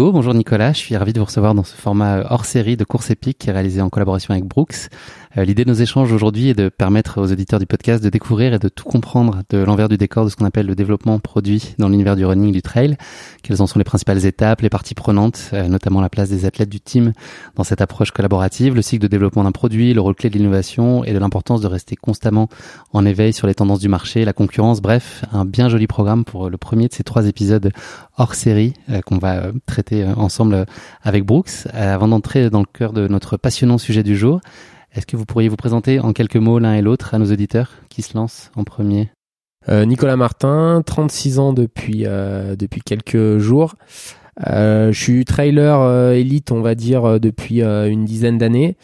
Bonjour Nicolas, je suis ravi de vous recevoir dans ce format hors série de course épique qui est réalisé en collaboration avec Brooks. Euh, l'idée de nos échanges aujourd'hui est de permettre aux auditeurs du podcast de découvrir et de tout comprendre de l'envers du décor de ce qu'on appelle le développement produit dans l'univers du running du trail. Quelles en sont les principales étapes, les parties prenantes, euh, notamment la place des athlètes du team dans cette approche collaborative, le cycle de développement d'un produit, le rôle clé de l'innovation et de l'importance de rester constamment en éveil sur les tendances du marché, la concurrence. Bref, un bien joli programme pour le premier de ces trois épisodes hors série euh, qu'on va traiter ensemble avec Brooks. avant d'entrer dans le cœur de notre passionnant sujet du jour, est-ce que vous pourriez vous présenter en quelques mots l'un et l'autre à nos auditeurs qui se lancent en premier? Euh, Nicolas Martin, 36 ans depuis, euh, depuis quelques jours. Euh, je suis trailer élite, on va dire, depuis une dizaine d'années.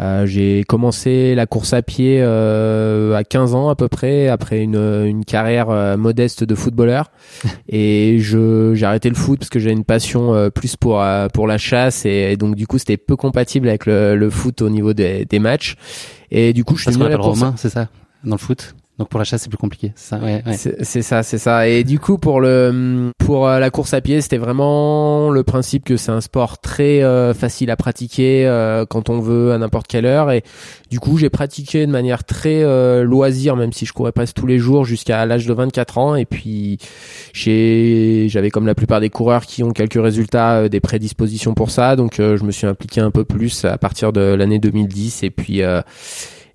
Euh, j'ai commencé la course à pied euh, à 15 ans à peu près, après une, une carrière euh, modeste de footballeur. et je j'ai arrêté le foot parce que j'ai une passion euh, plus pour pour la chasse et, donc du coup c'était peu compatible avec le, le, foot au niveau des, des matchs. Et du coup je suis romain, c'est ça, dans le foot? Donc pour la chasse c'est plus compliqué, c'est ça. Ouais, ouais. C'est ça, c'est ça. Et du coup pour le pour euh, la course à pied, c'était vraiment le principe que c'est un sport très euh, facile à pratiquer euh, quand on veut à n'importe quelle heure. Et du coup j'ai pratiqué de manière très loisir, même si je courais presque tous les jours jusqu'à l'âge de 24 ans. Et puis j'ai j'avais comme la plupart des coureurs qui ont quelques résultats des prédispositions pour ça. Donc je me suis impliqué un peu plus à partir de l'année 2010. Et puis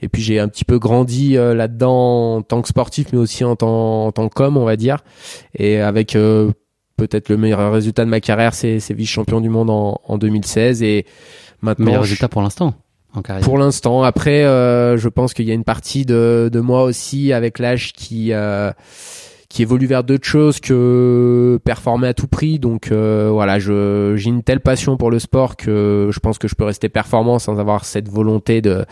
et puis j'ai un petit peu grandi euh, là-dedans en tant que sportif, mais aussi en tant, en tant qu'homme, on va dire. Et avec euh, peut-être le meilleur résultat de ma carrière, c'est, vice-champion du monde en, en 2016. Et maintenant, meilleur résultat pour l'instant. En carrière. Pour l'instant. Après, euh, je pense qu'il y a une partie de, de moi aussi avec l'âge qui qui évolue vers d'autres choses que performer à tout prix. Donc voilà, je j'ai une telle passion pour le sport que je pense que je peux rester performant sans avoir cette volonté de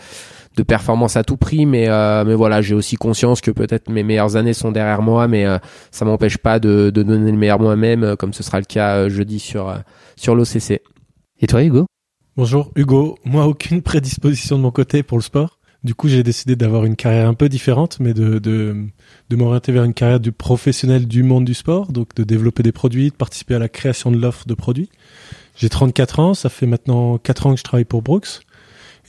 de performance à tout prix, mais euh, mais voilà, j'ai aussi conscience que peut-être mes meilleures années sont derrière moi, mais euh, ça m'empêche pas de, de donner le meilleur moi-même, euh, comme ce sera le cas jeudi sur sur l'OCC. Et toi, Hugo? Bonjour, Hugo. Moi, aucune prédisposition de mon côté pour le sport. Du coup, j'ai décidé d'avoir une carrière un peu différente, mais de, de, de m'orienter vers une carrière du professionnel du monde du sport, donc de développer des produits, de participer à la création de l'offre de produits. J'ai 34 ans, ça fait maintenant 4 ans que je travaille pour Brooks.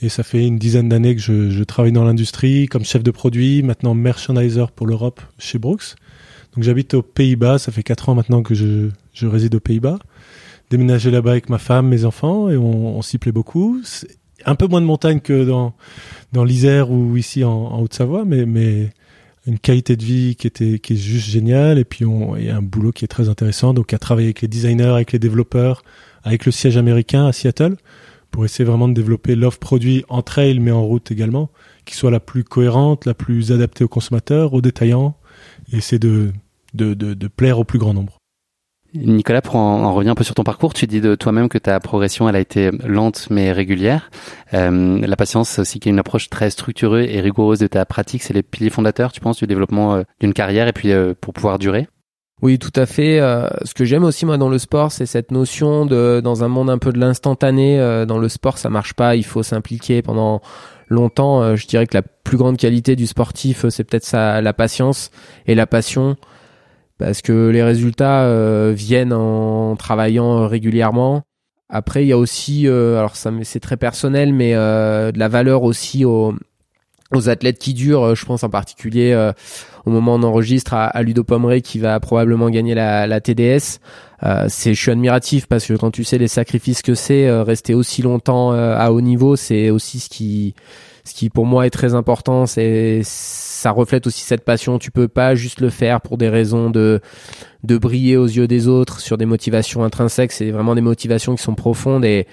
Et ça fait une dizaine d'années que je, travaille dans l'industrie comme chef de produit, maintenant merchandiser pour l'Europe chez Brooks. Donc j'habite aux Pays-Bas, ça fait quatre ans maintenant que je, réside aux Pays-Bas. Déménagé là-bas avec ma femme, mes enfants, et on, s'y plaît beaucoup. Un peu moins de montagne que dans, l'Isère ou ici en, Haute-Savoie, mais, une qualité de vie qui est juste géniale et puis on et un boulot qui est très intéressant donc à travailler avec les designers avec les développeurs avec le siège américain à Seattle pour essayer vraiment de développer l'offre produit en trail mais en route également, qui soit la plus cohérente, la plus adaptée aux consommateurs, aux détaillants, et essayer de, de, de, de plaire au plus grand nombre. Nicolas, pour en, revenir un peu sur ton parcours, tu dis de toi-même que ta progression, elle a été lente mais régulière. Euh, la patience aussi, qui est une approche très structurée et rigoureuse de ta pratique, c'est les piliers fondateurs, tu penses, du développement euh, d'une carrière et puis euh, pour pouvoir durer oui, tout à fait. Euh, ce que j'aime aussi moi dans le sport, c'est cette notion de dans un monde un peu de l'instantané. Euh, dans le sport, ça marche pas. Il faut s'impliquer pendant longtemps. Euh, je dirais que la plus grande qualité du sportif, c'est peut-être ça, la patience et la passion, parce que les résultats viennent en travaillant régulièrement. Après, il y a aussi, alors ça, c'est très personnel, mais de la valeur aussi aux aux athlètes qui durent. Je pense en particulier au moment où on enregistre à, à Ludo Pomeray qui va probablement gagner la, la TDS. Euh, c'est, je suis admiratif parce que quand tu sais les sacrifices que c'est, euh, rester aussi longtemps euh, à haut niveau, c'est aussi ce qui, ce qui pour moi est très important. C'est, ça reflète aussi cette passion. Tu peux pas juste le faire pour des raisons de, de briller aux yeux des autres sur des motivations intrinsèques. C'est vraiment des motivations qui sont profondes et,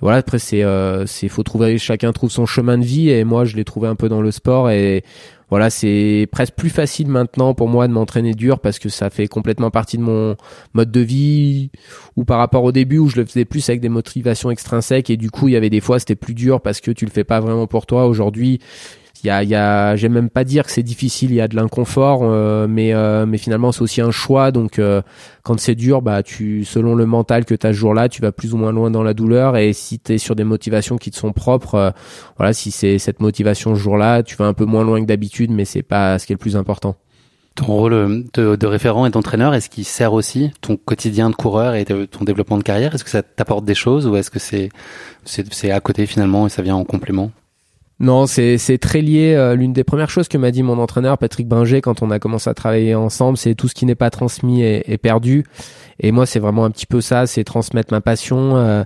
voilà après c'est euh, c'est faut trouver chacun trouve son chemin de vie et moi je l'ai trouvé un peu dans le sport et voilà, c'est presque plus facile maintenant pour moi de m'entraîner dur parce que ça fait complètement partie de mon mode de vie ou par rapport au début où je le faisais plus avec des motivations extrinsèques et du coup il y avait des fois c'était plus dur parce que tu le fais pas vraiment pour toi. Aujourd'hui, il y a, y a j'aime même pas dire que c'est difficile, il y a de l'inconfort, euh, mais euh, mais finalement c'est aussi un choix. Donc euh, quand c'est dur, bah tu selon le mental que tu as ce jour-là, tu vas plus ou moins loin dans la douleur. Et si tu es sur des motivations qui te sont propres, voilà, si c'est cette motivation ce jour-là, tu vas un peu moins loin que d'habitude, mais c'est pas ce qui est le plus important. Ton rôle de, de référent et d'entraîneur, est-ce qu'il sert aussi ton quotidien de coureur et ton développement de carrière? Est-ce que ça t'apporte des choses ou est-ce que c'est c'est à côté finalement et ça vient en complément? Non, c'est très lié. Euh, l'une des premières choses que m'a dit mon entraîneur Patrick Binger quand on a commencé à travailler ensemble, c'est tout ce qui n'est pas transmis est, perdu. Et moi, c'est vraiment un petit peu ça, c'est transmettre ma passion euh,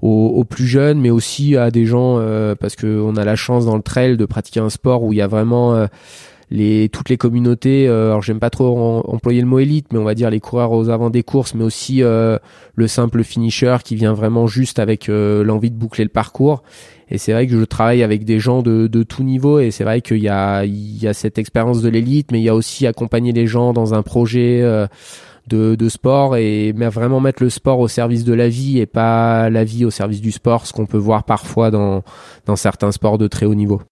aux, plus jeunes, mais aussi à des gens euh, parce que on a la chance dans le trail de pratiquer un sport où il y a vraiment toutes les communautés. alors j'aime pas trop employer le mot élite, mais on va dire les coureurs aux avant des courses, mais aussi le simple finisher qui vient vraiment juste avec l'envie de boucler le parcours. Et c'est vrai que je travaille avec des gens de, de tout niveau et c'est vrai qu'il y a, cette expérience de l'élite, mais il y a aussi accompagner les gens dans un projet euh, de, sport et vraiment mettre le sport au service de la vie et pas la vie au service du sport, ce qu'on peut voir parfois dans certains sports de très haut niveau.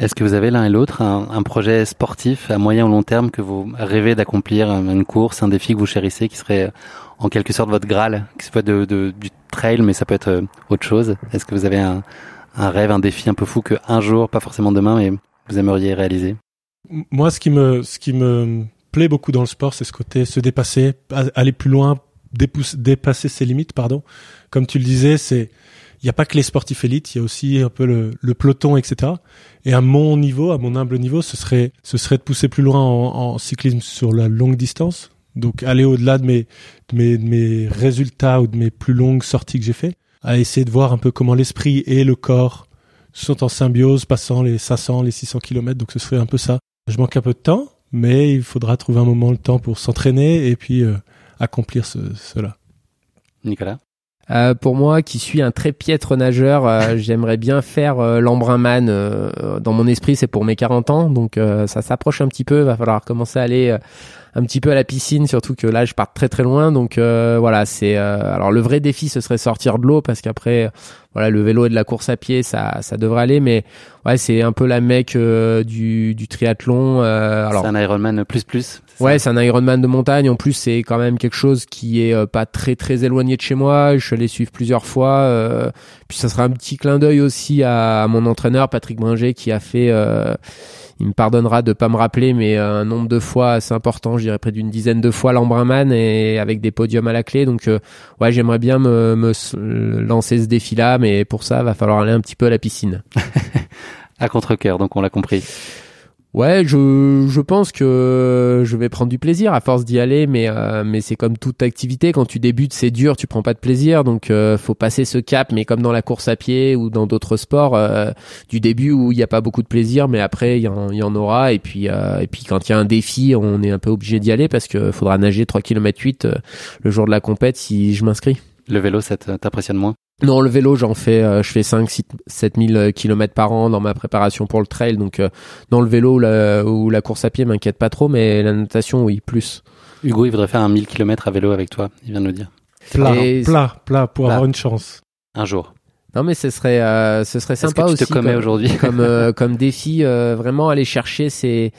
Est-ce que vous avez l'un et l'autre un, projet sportif à moyen ou long terme que vous rêvez d'accomplir, une course, un défi que vous chérissez, qui serait en quelque sorte votre graal, qui soit du trail, mais ça peut être euh, autre chose? Est-ce que vous avez un, un rêve, un défi un peu fou que un jour, pas forcément demain, mais vous aimeriez réaliser? Moi, ce qui me, ce qui me plaît beaucoup dans le sport, c'est ce côté se dépasser, aller plus loin, dépasser ses limites, pardon. Comme tu le disais, c'est il n'y a pas que les sportifs élites, il y a aussi un peu le, le, peloton, etc. Et à mon niveau, à mon humble niveau, ce serait, ce serait de pousser plus loin en, en cyclisme sur la longue distance. Donc aller au-delà de mes, de mes, de mes résultats ou de mes plus longues sorties que j'ai fait à essayer de voir un peu comment l'esprit et le corps sont en symbiose, passant les 500, les 600 km. Donc ce serait un peu ça. Je manque un peu de temps, mais il faudra trouver un moment le temps pour s'entraîner et puis euh, accomplir cela. Nicolas? Euh, pour moi, qui suis un très piètre nageur, euh, j'aimerais bien faire euh, l'Embrunman. dans mon esprit, c'est pour mes 40 ans, donc ça s'approche un petit peu. Va falloir commencer à aller un petit peu à la piscine, surtout que là je pars très très loin. Donc euh, voilà, c'est euh, alors le vrai défi ce serait sortir de l'eau parce qu'après voilà le vélo et de la course à pied ça ça devrait aller, mais ouais c'est un peu la mec euh, du du triathlon. alors c'est un Ironman plus plus. Ouais, c'est un Ironman de montagne. En plus, c'est quand même quelque chose qui est pas très très éloigné de chez moi. Je suis allé suivre plusieurs fois. puis ça sera un petit clin d'œil aussi à, à, mon entraîneur Patrick Bringer qui a fait il me pardonnera de pas me rappeler, mais un nombre de fois assez important, je dirais près d'une dizaine de fois l'Embrunman et avec des podiums à la clé. Donc euh, ouais, j'aimerais bien me, me, lancer ce défi-là, mais pour ça, va falloir aller un petit peu à la piscine. à contre-cœur, donc on l'a compris. Ouais, je, je pense que je vais prendre du plaisir à force d'y aller, mais euh, mais c'est comme toute activité quand tu débutes, c'est dur, tu prends pas de plaisir, donc euh, faut passer ce cap. Mais comme dans la course à pied ou dans d'autres sports, euh, du début où il n'y a pas beaucoup de plaisir, mais après il y en, y en aura. Et puis et puis quand il y a un défi, on est un peu obligé d'y aller parce que faudra nager 3 km 8 le jour de la compète si je m'inscris. Le vélo, ça t'impressionne moins? Non, le vélo, j'en fais, euh, je fais 5 7 000 km par an dans ma préparation pour le trail. Donc, euh, dans le vélo ou la, course à pied m'inquiète pas trop, mais la natation, oui, plus. Hugo, il voudrait faire un 1000 km à vélo avec toi, il vient de le dire. Plat, plat, plat, pour avoir une chance. Un jour. Non, mais ce serait, euh, ce serait sympa que tu te commets aujourd'hui? comme, comme défi, vraiment aller chercher ces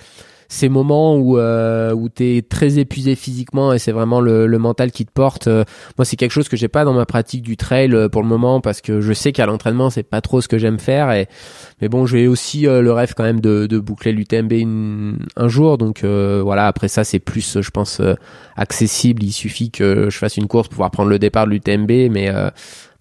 ces moments où euh, où t'es très épuisé physiquement et c'est vraiment le, le, mental qui te porte. Euh, moi, c'est quelque chose que j'ai pas dans ma pratique du trail euh, pour le moment parce que je sais qu'à l'entraînement c'est pas trop ce que j'aime faire. Et mais bon, j'ai aussi euh, le rêve quand même de, de boucler l'UTMB un jour. Donc voilà. Après ça, c'est plus, je pense, accessible. Il suffit que je fasse une course pour pouvoir prendre le départ de l'UTMB, mais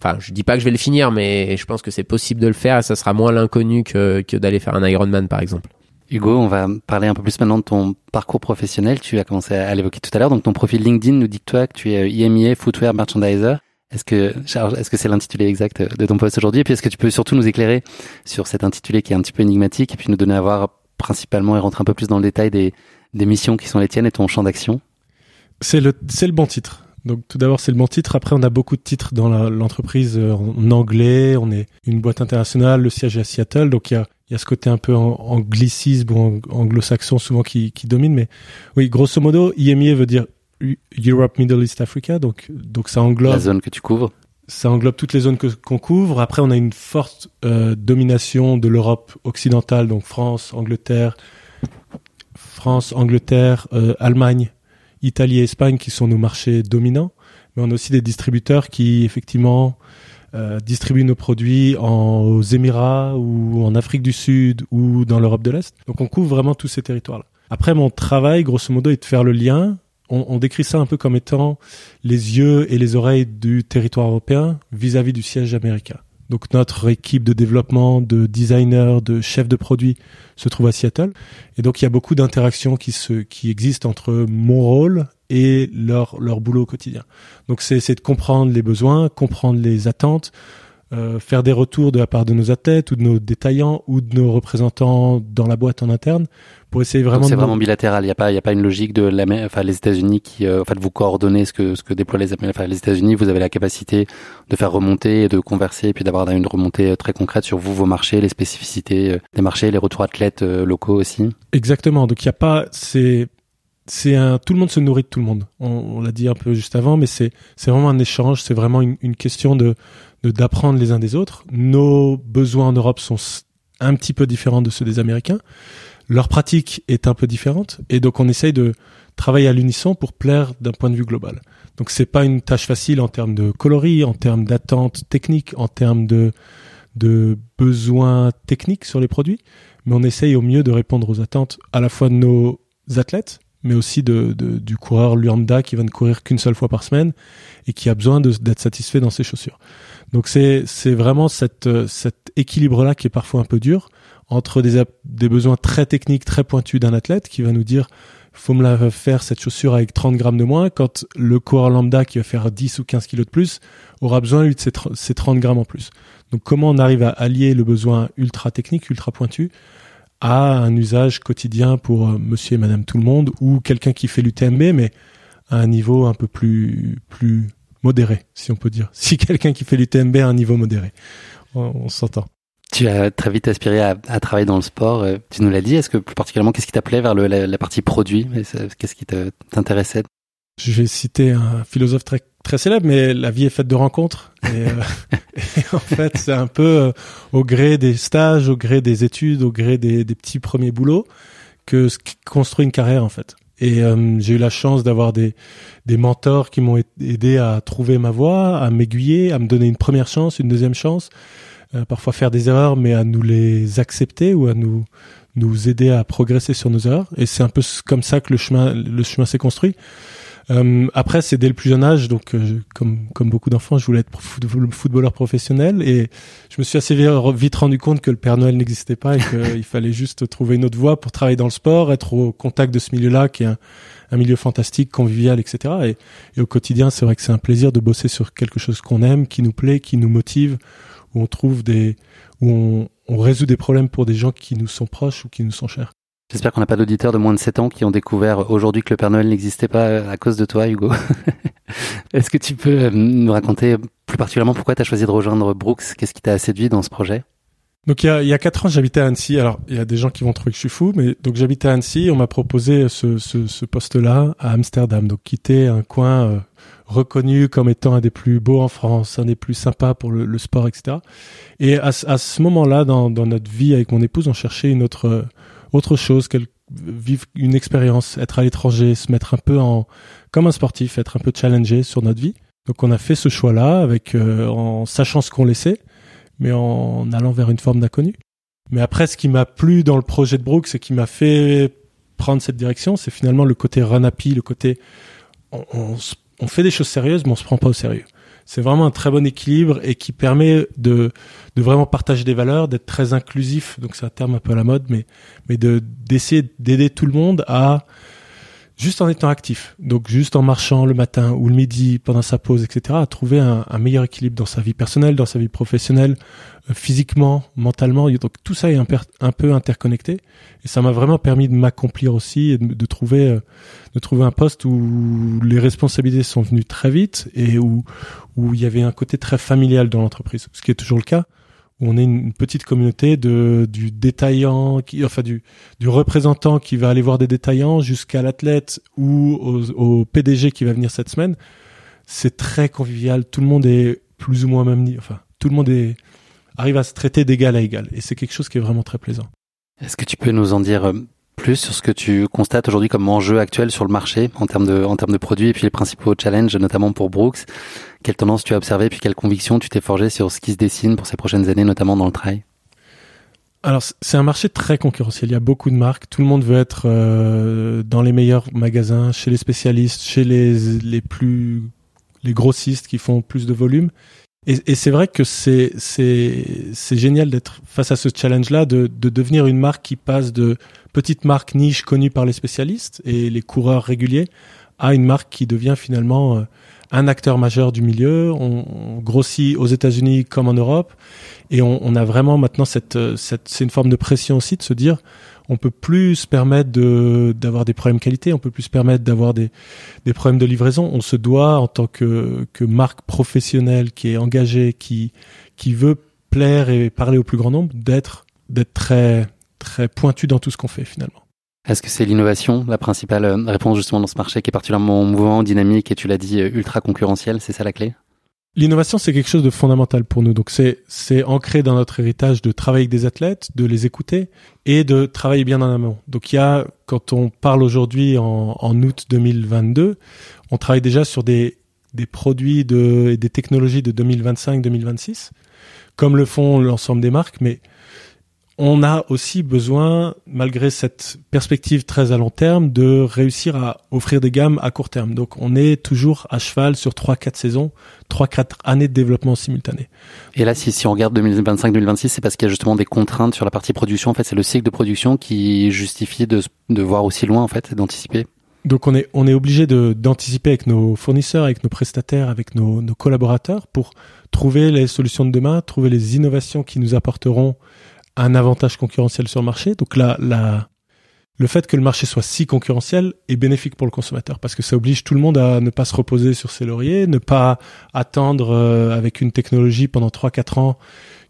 Enfin, je dis pas que je vais le finir, mais je pense que c'est possible de le faire et ça sera moins l'inconnu que, que d'aller faire un Ironman, par exemple. Hugo, on va parler un peu plus maintenant de ton parcours professionnel. Tu as commencé à l'évoquer tout à l'heure. Donc, ton profil LinkedIn nous dit que toi, que tu es IMIA Footwear Merchandiser. Est-ce que est-ce que c'est l'intitulé exact de ton poste aujourd'hui? Et puis, est-ce que tu peux surtout nous éclairer sur cet intitulé qui est un petit peu énigmatique et puis nous donner à voir principalement et rentrer un peu plus dans le détail des, des missions qui sont les tiennes et ton champ d'action? C'est le c'est le bon titre. Donc tout d'abord c'est le bon titre. Après on a beaucoup de titres dans l'entreprise euh, en anglais. On est une boîte internationale. Le siège est à Seattle. Donc il y a il y a ce côté un peu anglicisme ou anglo-saxon souvent qui, qui domine. Mais oui, grosso modo, IMIA veut dire Europe, Middle East, Africa. Donc, donc ça englobe. La zone que tu couvres. Ça englobe toutes les zones que, qu'on couvre. Après, on a une forte euh, domination de l'Europe occidentale, donc France, Angleterre, France, Angleterre, euh, Allemagne, Italie et Espagne qui sont nos marchés dominants. Mais on a aussi des distributeurs qui, effectivement, euh, nos produits en, aux Émirats ou en Afrique du Sud ou dans l'Europe de l'Est. Donc on couvre vraiment tous ces territoires-là. Après, mon travail, grosso modo, est de faire le lien. On, on décrit ça un peu comme étant les yeux et les oreilles du territoire européen vis-à-vis du siège américain. Donc notre équipe de développement, de designers, de chefs de produits se trouve à Seattle. Et donc il y a beaucoup d'interactions qui, qui existent entre mon rôle et leur, leur boulot au quotidien. Donc c'est de comprendre les besoins, comprendre les attentes, euh, faire des retours de la part de nos athlètes ou de nos détaillants ou de nos représentants dans la boîte en interne pour essayer vraiment. C'est vraiment bilatéral. Il n'y a pas, il y a pas une logique de la, enfin les États-Unis qui, euh, en fait, vous coordonnez ce que ce que déploient les, enfin les États-Unis. Vous avez la capacité de faire remonter, et de converser, et puis d'avoir une remontée euh, très concrète sur vous, vos marchés, les spécificités des marchés, les retours athlètes locaux aussi. Exactement. Donc il n'y a pas, c'est c'est un tout le monde se nourrit de tout le monde. On, on l'a dit un peu juste avant, mais c'est c'est vraiment un échange. C'est vraiment une, une question de d'apprendre les uns des autres. Nos besoins en Europe sont un petit peu différents de ceux des Américains. Leur pratique est un peu différente et donc on essaye de travailler à l'unisson pour plaire d'un point de vue global. Donc c'est pas une tâche facile en termes de coloris, en termes d'attentes techniques, en termes de de besoins techniques sur les produits, mais on essaye au mieux de répondre aux attentes à la fois de nos athlètes, mais aussi de, de du coureur lambda qui va ne courir qu'une seule fois par semaine et qui a besoin d'être satisfait dans ses chaussures. Donc c'est vraiment cette euh, cet équilibre là qui est parfois un peu dur entre des des besoins très techniques très pointus d'un athlète qui va nous dire faut me la faire cette chaussure avec 30 grammes de moins quand le coureur lambda qui va faire 10 ou 15 kilos de plus aura besoin lui de ces 30 grammes en plus. Donc comment on arrive à allier le besoin ultra technique, ultra pointu à un usage quotidien pour euh, monsieur et madame tout le monde ou quelqu'un qui fait l'UTMB mais à un niveau un peu plus plus modéré, si on peut dire. Si quelqu'un qui fait l'UTMB a un niveau modéré, on, s'entend. Tu as très vite aspiré à, travailler dans le sport. Euh, tu nous l'as dit. Est-ce que plus particulièrement, qu'est-ce qui t'appelait vers la, partie produit? Qu'est-ce qui t'intéressait? Je vais citer un philosophe très très célèbre, mais la vie est faite de rencontres. Et, euh, en fait, c'est un peu euh, au gré des stages, au gré des études, au gré des, des petits premiers boulots que se construit une carrière en fait. Et euh, j'ai eu la chance d'avoir des, des mentors qui m'ont aidé à trouver ma voie, à m'aiguiller, à me donner une première chance, une deuxième chance, euh, parfois faire des erreurs, mais à nous les accepter ou à nous nous aider à progresser sur nos erreurs. Et c'est un peu comme ça que le chemin le chemin s'est construit. Euh, après, c'est dès le plus jeune âge, donc euh, comme comme beaucoup d'enfants, je voulais être footballeur professionnel et je me suis assez vite rendu compte que le Père Noël n'existait pas et qu'il fallait juste trouver une autre voie pour travailler dans le sport, être au contact de ce milieu-là qui est un, un, milieu fantastique, convivial, etc. Et, et au quotidien, c'est vrai que c'est un plaisir de bosser sur quelque chose qu'on aime, qui nous plaît, qui nous motive, où on trouve des, où on, on résout des problèmes pour des gens qui nous sont proches ou qui nous sont chers. J'espère qu'on n'a pas d'auditeurs de moins de 7 ans qui ont découvert aujourd'hui que le Père Noël n'existait pas à cause de toi, Hugo. Est-ce que tu peux euh, nous raconter plus particulièrement pourquoi tu as choisi de rejoindre Brooks? Qu'est-ce qui t'a séduit dans ce projet? Donc il y a, il quatre ans, j'habitais à Annecy. Alors il y a des gens qui vont trouver que je suis fou, mais donc j'habitais à Annecy. On m'a proposé ce, poste-là à Amsterdam, donc quitter un coin euh, reconnu comme étant un des plus beaux en France, un des plus sympas pour le, sport, etc. Et à, ce moment-là, dans, notre vie avec mon épouse, on cherchait une autre autre chose, vivre une expérience, être à l'étranger, se mettre un peu en comme un sportif, être un peu challengé sur notre vie. Donc on a fait ce choix-là avec euh, en sachant ce qu'on laissait, mais en allant vers une forme d'inconnu. Mais après, ce qui m'a plu dans le projet de Brooks, et qui m'a fait prendre cette direction, c'est finalement le côté run happy, le côté on, on, on, fait des choses sérieuses, mais on se prend pas au sérieux c'est vraiment un très bon équilibre et qui permet de, vraiment partager des valeurs, d'être très inclusif. Donc c'est un terme un peu à la mode, mais, mais de, d'essayer d'aider tout le monde à, juste en étant actif, donc juste en marchant le matin ou le midi pendant sa pause, etc., à trouver un, meilleur équilibre dans sa vie personnelle, dans sa vie professionnelle, euh, physiquement, mentalement. Donc tout ça est un, peu interconnecté et ça m'a vraiment permis de m'accomplir aussi et de, trouver euh, de trouver un poste où les responsabilités sont venues très vite et où il y avait un côté très familial dans l'entreprise, ce qui est toujours le cas on est une petite communauté de du détaillant, qui, enfin du du représentant qui va aller voir des détaillants jusqu'à l'athlète ou au, PDG qui va venir cette semaine. C'est très convivial. Tout le monde est plus ou moins même. Enfin, tout le monde est arrive à se traiter d'égal à égal, et c'est quelque chose qui est vraiment très plaisant. Est-ce que tu peux nous en dire euh, plus sur ce que tu constates aujourd'hui comme enjeu actuel sur le marché en termes de, en termes de produits et puis les principaux challenges, notamment pour Brooks? Quelle tendance tu as observé puis quelle conviction tu t'es forgé sur ce qui se dessine pour ces prochaines années, notamment dans le trail? Alors c'est un marché très concurrentiel. Il y a beaucoup de marques. Tout le monde veut être euh, dans les meilleurs magasins, chez les spécialistes, chez les les plus les grossistes qui font plus de volume. Et, c'est vrai que c'est c'est c'est génial d'être face à ce challenge-là, de de devenir une marque qui passe de petite marque niche connue par les spécialistes et les coureurs réguliers à une marque qui devient finalement euh, un acteur majeur du milieu. On, on grossit aux États-Unis comme en Europe et on, on a vraiment maintenant cette, euh, cette c'est une forme de pression aussi de se dire on peut plus se permettre de d'avoir des problèmes qualité, on peut plus se permettre d'avoir des des problèmes de livraison. On se doit en tant que que marque professionnelle qui est engagée, qui qui veut plaire et parler au plus grand nombre, d'être d'être très très pointu dans tout ce qu'on fait finalement. Est-ce que c'est l'innovation, la principale euh, réponse justement dans ce marché qui est particulièrement mouvant, dynamique et tu l'as dit euh, ultra concurrentiel, c'est ça la clé? L'innovation, c'est quelque chose de fondamental pour nous. Donc, c'est, c'est ancré dans notre héritage de travailler avec des athlètes, de les écouter et de travailler bien en amont. Donc, il y a, quand on parle aujourd'hui en, en août 2022, on travaille déjà sur des, des produits de, et des technologies de 2025-2026, comme le font l'ensemble des marques, mais on a aussi besoin, malgré cette perspective très à long terme, de réussir à offrir des gammes à court terme. Donc on est toujours à cheval sur 3-4 saisons, 3-4 années de développement simultané. Et là, si, si on regarde 2025-2026, c'est parce qu'il y a justement des contraintes sur la partie production. En fait, c'est le cycle de production qui justifie de, de voir aussi loin, en fait, d'anticiper. Donc on est on est obligé d'anticiper avec nos fournisseurs, avec nos prestataires, avec nos, nos collaborateurs pour trouver les solutions de demain, trouver les innovations qui nous apporteront un avantage concurrentiel sur le marché. Donc là, la, le fait que le marché soit si concurrentiel est bénéfique pour le consommateur parce que ça oblige tout le monde à ne pas se reposer sur ses lauriers, ne pas attendre euh, avec une technologie pendant 3-4 ans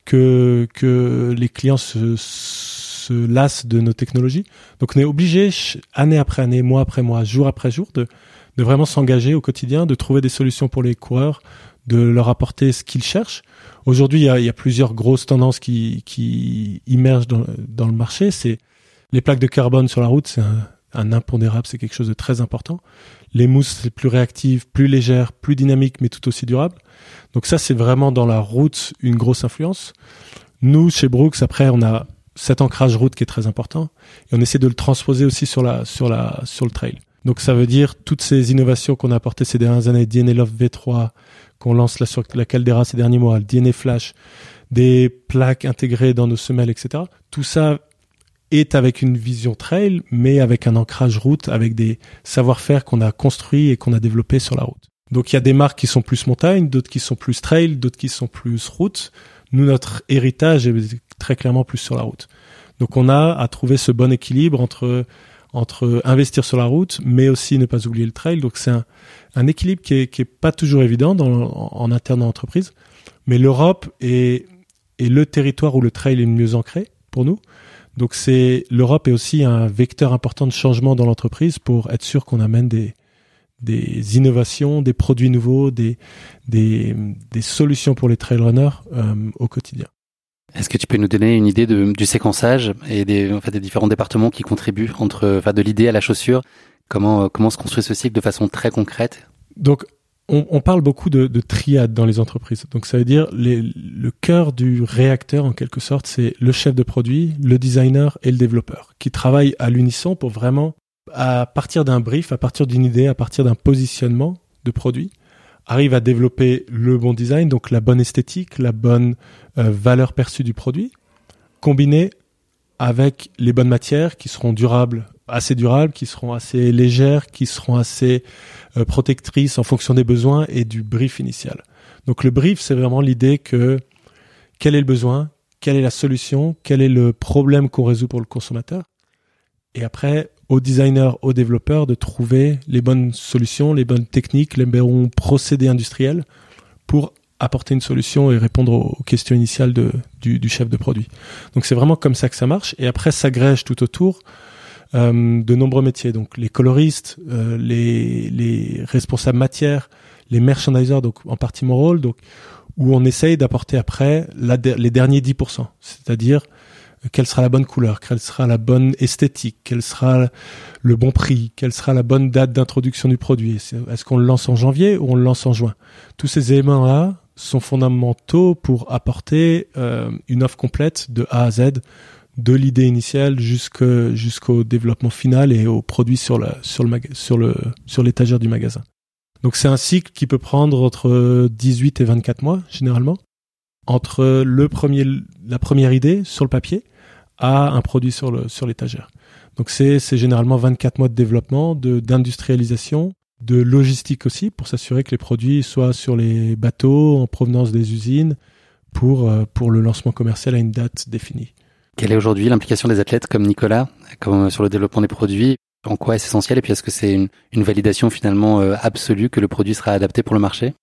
que, que les clients se, se lassent de nos technologies. Donc on est obligé, année après année, mois après mois, jour après jour, de, de vraiment s'engager au quotidien, de trouver des solutions pour les coureurs, de leur apporter ce qu'ils cherchent. Aujourd'hui, il y a, plusieurs grosses tendances qui, qui immergent dans, dans le marché. C'est les plaques de carbone sur la route, c'est un, un impondérable, c'est quelque chose de très important. Les mousses, c'est plus réactives, plus légères, plus dynamiques, mais tout aussi durables. Donc ça, c'est vraiment dans la route une grosse influence. Nous, chez Brooks, après, on a cet ancrage route qui est très important et on essaie de le transposer aussi sur la sur la sur le trail. Donc ça veut dire toutes ces innovations qu'on a apportées ces dernières années, DNA Love V3, qu'on lance là sur la Caldera ces derniers mois, le DNA Flash, des plaques intégrées dans nos semelles, etc. Tout ça est avec une vision trail, mais avec un ancrage route, avec des savoir-faire qu'on a construits et qu'on a développés sur la route. Donc il y a des marques qui sont plus montagne, d'autres qui sont plus trail, d'autres qui sont plus route. Nous, notre héritage est très clairement plus sur la route. Donc on a à trouver ce bon équilibre entre entre investir sur la route, mais aussi ne pas oublier le trail. Donc c'est un, équilibre qui est, pas toujours évident en, en interne dans l'entreprise. Mais l'Europe est, est le territoire où le trail est le mieux ancré pour nous. Donc c'est l'Europe est aussi un vecteur important de changement dans l'entreprise pour être sûr qu'on amène des innovations, des produits nouveaux, des solutions pour les trail runners euh, au quotidien. Est-ce que tu peux nous donner une idée du séquençage et des, différents départements qui contribuent entre, de l'idée à la chaussure? Comment, comment se construit ce cycle de façon très concrète? Donc, on, parle beaucoup de, de, triade dans les entreprises. Donc, ça veut dire le cœur du réacteur, en quelque sorte, c'est le chef de produit, le designer et le développeur, qui travaillent à l'unisson pour vraiment, à partir d'un brief, à partir d'une idée, à partir d'un positionnement de produit, arrive à développer le bon design, donc la bonne esthétique, la bonne euh, valeur perçue du produit, combiné avec les bonnes matières qui seront durables, assez durables, qui seront assez légères, qui seront assez euh, protectrices en fonction des besoins et du brief initial. Donc le brief, c'est vraiment l'idée que quel est le besoin, quelle est la solution, quel est le problème qu'on résout pour le consommateur. Et après, aux designers, aux développeurs de trouver les bonnes solutions, les bonnes techniques, les bons procédés industriels pour apporter une solution et répondre aux questions initiales du, chef de produit. Donc c'est vraiment comme ça que ça marche. Et après, ça grège tout autour euh, de nombreux métiers. Donc les coloristes, euh, les, les responsables matières, les merchandisers, donc en partie mon rôle, donc où on essaye d'apporter après les derniers 10%, c'est-à-dire quelle sera la bonne couleur, quelle sera la bonne esthétique, quel sera le bon prix, quelle sera la bonne date d'introduction du produit. Est-ce qu'on le lance en janvier ou on le lance en juin? Tous ces éléments-là sont fondamentaux pour apporter euh, une offre complète de A à Z de l'idée initiale jusqu'au développement final et au produit sur sur le sur l'étagère du magasin. Donc c'est un cycle qui peut prendre entre 18 et 24 mois généralement entre le premier la première idée sur le papier à un produit sur le sur l'étagère. Donc c'est c'est généralement 24 mois de développement, de d'industrialisation, de logistique aussi pour s'assurer que les produits soient sur les bateaux en provenance des usines pour euh, pour le lancement commercial à une date définie. Quelle est aujourd'hui l'implication des athlètes comme Nicolas comme sur le développement des produits? En quoi est-ce essentiel? Et puis est-ce que c'est une, une, validation finalement euh, absolue que le produit sera adapté pour le marché?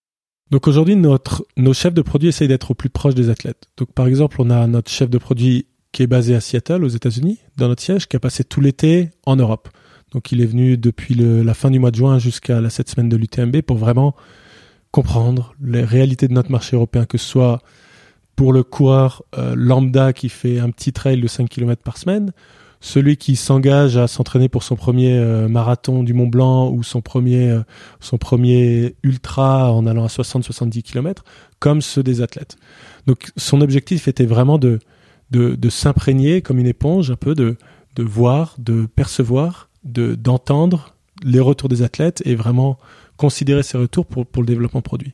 Donc aujourd'hui nos chefs de produits essayent d'être au plus proche des athlètes. Donc par exemple on a notre chef de produit qui est basé à Seattle aux États-Unis dans notre siège qui a passé tout l'été en Europe. Donc il est venu depuis la fin du mois de juin jusqu'à la cette semaine de l'UTMB pour vraiment comprendre les réalités de notre marché européen, que ce soit pour le coureur euh, lambda qui fait un petit trail de 5 km par semaine, celui qui s'engage à s'entraîner pour son premier euh, marathon du Mont Blanc ou son premier euh, son premier ultra en allant à 60-70 km, comme ceux des athlètes. Donc son objectif était vraiment de de, de s'imprégner comme une éponge, un peu de de voir, de percevoir de d'entendre les retours des athlètes et vraiment considérer ces retours pour, pour le développement produit.